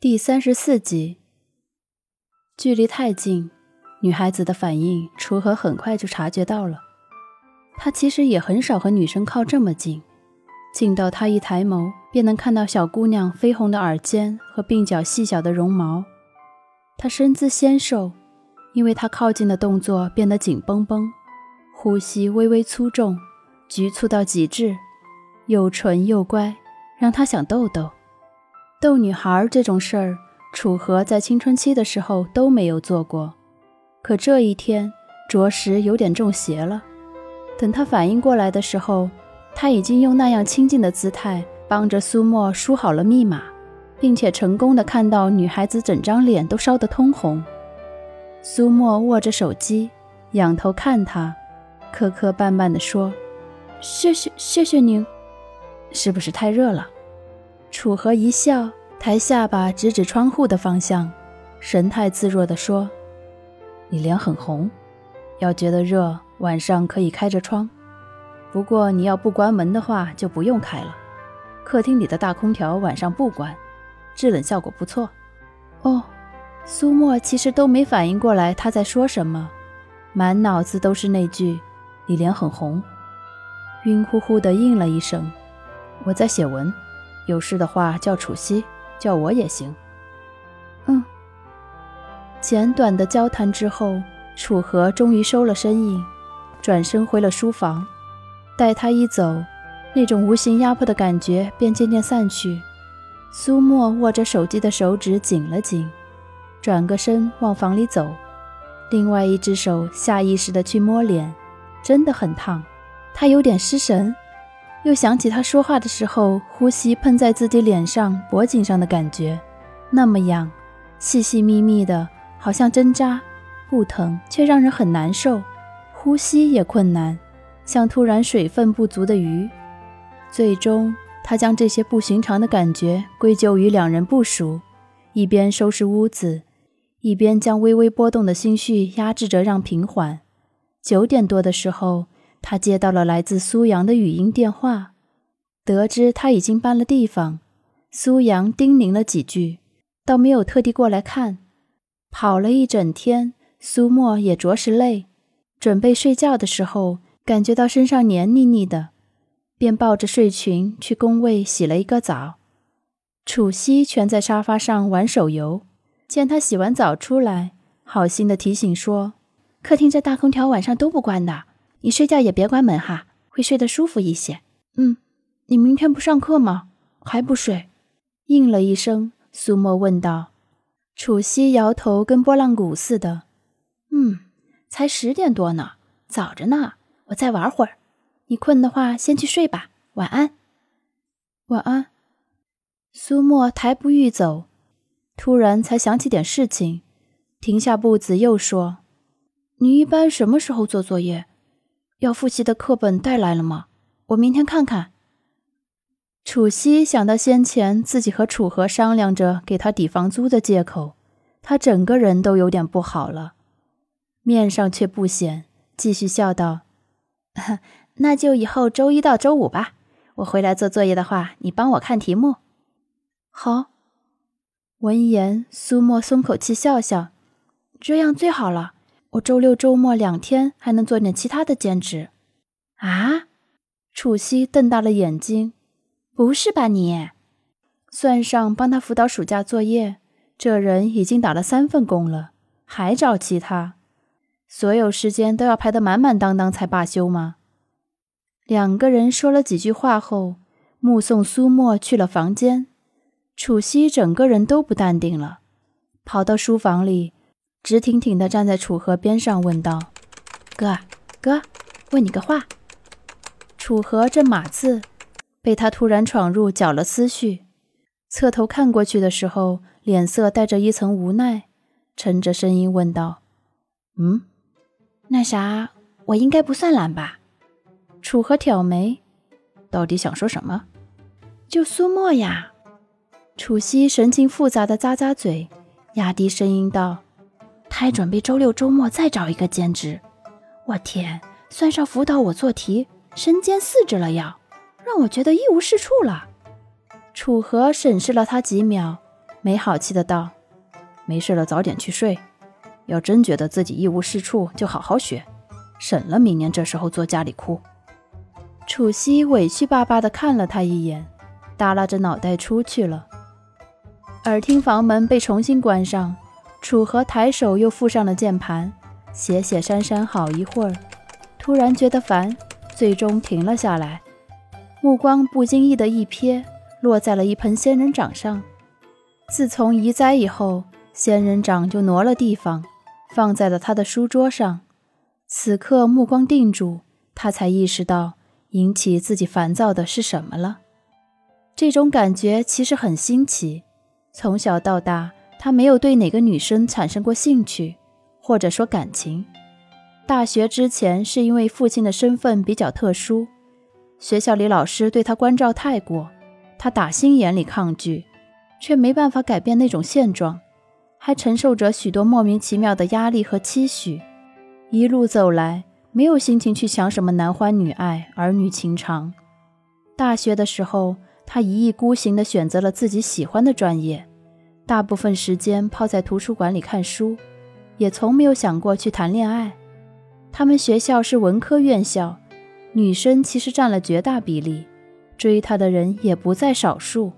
第三十四集，距离太近，女孩子的反应，楚河很快就察觉到了。他其实也很少和女生靠这么近，近到他一抬眸便能看到小姑娘绯红的耳尖和鬓角细小的绒毛。她身姿纤瘦，因为她靠近的动作变得紧绷绷，呼吸微微粗重，局促到极致，又纯又乖，让他想逗逗。逗女孩这种事儿，楚河在青春期的时候都没有做过，可这一天着实有点中邪了。等他反应过来的时候，他已经用那样亲近的姿态帮着苏沫输好了密码，并且成功的看到女孩子整张脸都烧得通红。苏沫握着手机，仰头看他，磕磕绊绊地说：“谢谢谢谢您，是不是太热了？”楚河一笑，抬下巴指指窗户的方向，神态自若地说：“你脸很红，要觉得热，晚上可以开着窗。不过你要不关门的话，就不用开了。客厅里的大空调晚上不关，制冷效果不错。”哦，苏沫其实都没反应过来他在说什么，满脑子都是那句“你脸很红”，晕乎乎的应了一声：“我在写文。”有事的话叫楚西，叫我也行。嗯。简短的交谈之后，楚河终于收了声音，转身回了书房。待他一走，那种无形压迫的感觉便渐渐散去。苏沫握着手机的手指紧了紧，转个身往房里走，另外一只手下意识地去摸脸，真的很烫。他有点失神。又想起他说话的时候，呼吸喷在自己脸上、脖颈上的感觉，那么痒，细细密密的，好像针扎，不疼却让人很难受，呼吸也困难，像突然水分不足的鱼。最终，他将这些不寻常的感觉归咎于两人不熟，一边收拾屋子，一边将微微波动的心绪压制着让平缓。九点多的时候。他接到了来自苏阳的语音电话，得知他已经搬了地方。苏阳叮咛了几句，倒没有特地过来看。跑了一整天，苏沫也着实累，准备睡觉的时候，感觉到身上黏腻腻的，便抱着睡裙去工位洗了一个澡。楚西蜷在沙发上玩手游，见他洗完澡出来，好心的提醒说：“客厅这大空调晚上都不关的。”你睡觉也别关门哈，会睡得舒服一些。嗯，你明天不上课吗？还不睡？应了一声，苏沫问道。楚西摇头，跟拨浪鼓似的。嗯，才十点多呢，早着呢。我再玩会儿。你困的话，先去睡吧。晚安。晚安。苏沫抬步欲走，突然才想起点事情，停下步子，又说：“你一般什么时候做作业？”要复习的课本带来了吗？我明天看看。楚西想到先前自己和楚河商量着给他抵房租的借口，他整个人都有点不好了，面上却不显，继续笑道：“ 那就以后周一到周五吧。我回来做作业的话，你帮我看题目。”好。闻言，苏沫松口气笑笑：“这样最好了。”我周六周末两天还能做点其他的兼职，啊？楚西瞪大了眼睛，不是吧你？算上帮他辅导暑假作业，这人已经打了三份工了，还找其他？所有时间都要排得满满当当才罢休吗？两个人说了几句话后，目送苏沫去了房间，楚西整个人都不淡定了，跑到书房里。直挺挺地站在楚河边上，问道：“哥，哥，问你个话。”楚河这马字，被他突然闯入搅了思绪，侧头看过去的时候，脸色带着一层无奈，沉着声音问道：“嗯，那啥，我应该不算懒吧？”楚河挑眉，到底想说什么？就苏沫呀。楚西神情复杂的咂咂嘴，压低声音道。他还准备周六周末再找一个兼职，我天，算上辅导我做题，身兼四职了要，让我觉得一无是处了。楚河审视了他几秒，没好气的道：“没事了，早点去睡。要真觉得自己一无是处，就好好学，省了明年这时候坐家里哭。”楚西委屈巴巴的看了他一眼，耷拉着脑袋出去了。耳听房门被重新关上，楚河抬手又附上了键盘，写写删删好一会儿，突然觉得烦，最终停了下来，目光不经意的一瞥，落在了一盆仙人掌上。自从移栽以后，仙人掌就挪了地方，放在了他的书桌上。此刻目光定住，他才意识到引起自己烦躁的是什么了。这种感觉其实很新奇。从小到大，他没有对哪个女生产生过兴趣，或者说感情。大学之前，是因为父亲的身份比较特殊，学校里老师对他关照太过，他打心眼里抗拒，却没办法改变那种现状，还承受着许多莫名其妙的压力和期许。一路走来，没有心情去想什么男欢女爱、儿女情长。大学的时候，他一意孤行地选择了自己喜欢的专业。大部分时间泡在图书馆里看书，也从没有想过去谈恋爱。他们学校是文科院校，女生其实占了绝大比例，追他的人也不在少数。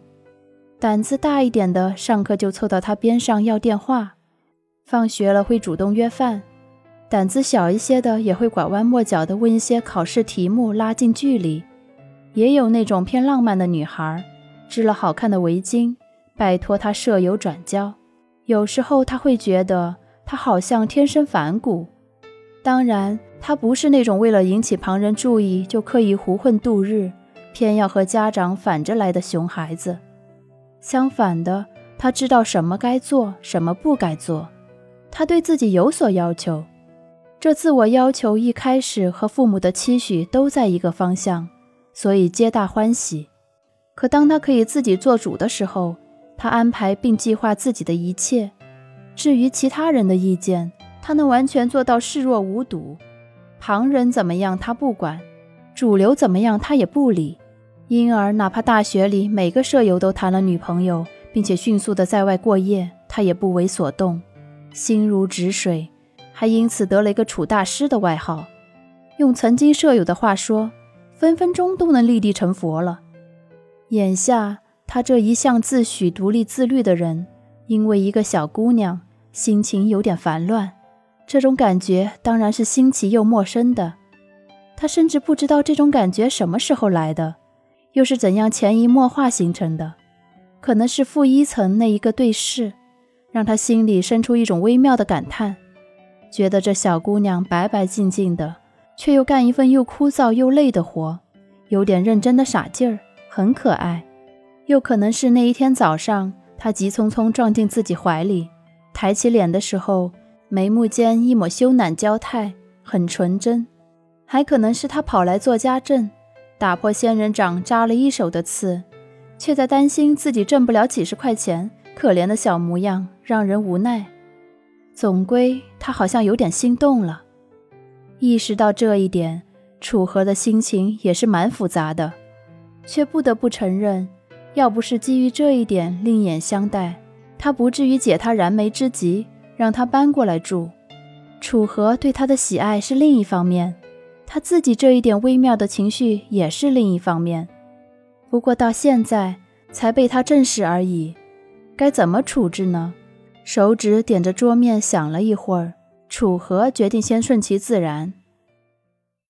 胆子大一点的，上课就凑到他边上要电话；放学了会主动约饭。胆子小一些的，也会拐弯抹角的问一些考试题目，拉近距离。也有那种偏浪漫的女孩，织了好看的围巾。拜托他舍友转交，有时候他会觉得他好像天生反骨。当然，他不是那种为了引起旁人注意就刻意胡混度日，偏要和家长反着来的熊孩子。相反的，他知道什么该做，什么不该做。他对自己有所要求，这自我要求一开始和父母的期许都在一个方向，所以皆大欢喜。可当他可以自己做主的时候，他安排并计划自己的一切，至于其他人的意见，他能完全做到视若无睹。旁人怎么样他不管，主流怎么样他也不理。因而，哪怕大学里每个舍友都谈了女朋友，并且迅速的在外过夜，他也不为所动，心如止水，还因此得了一个“楚大师”的外号。用曾经舍友的话说，分分钟都能立地成佛了。眼下。他这一向自诩独立自律的人，因为一个小姑娘，心情有点烦乱。这种感觉当然是新奇又陌生的。他甚至不知道这种感觉什么时候来的，又是怎样潜移默化形成的。可能是负一层那一个对视，让他心里生出一种微妙的感叹，觉得这小姑娘白白净净的，却又干一份又枯燥又累的活，有点认真的傻劲儿，很可爱。又可能是那一天早上，他急匆匆撞进自己怀里，抬起脸的时候，眉目间一抹羞赧娇态，很纯真。还可能是他跑来做家政，打破仙人掌扎了一手的刺，却在担心自己挣不了几十块钱，可怜的小模样让人无奈。总归他好像有点心动了。意识到这一点，楚河的心情也是蛮复杂的，却不得不承认。要不是基于这一点另眼相待，他不至于解他燃眉之急，让他搬过来住。楚河对他的喜爱是另一方面，他自己这一点微妙的情绪也是另一方面。不过到现在才被他证实而已，该怎么处置呢？手指点着桌面想了一会儿，楚河决定先顺其自然。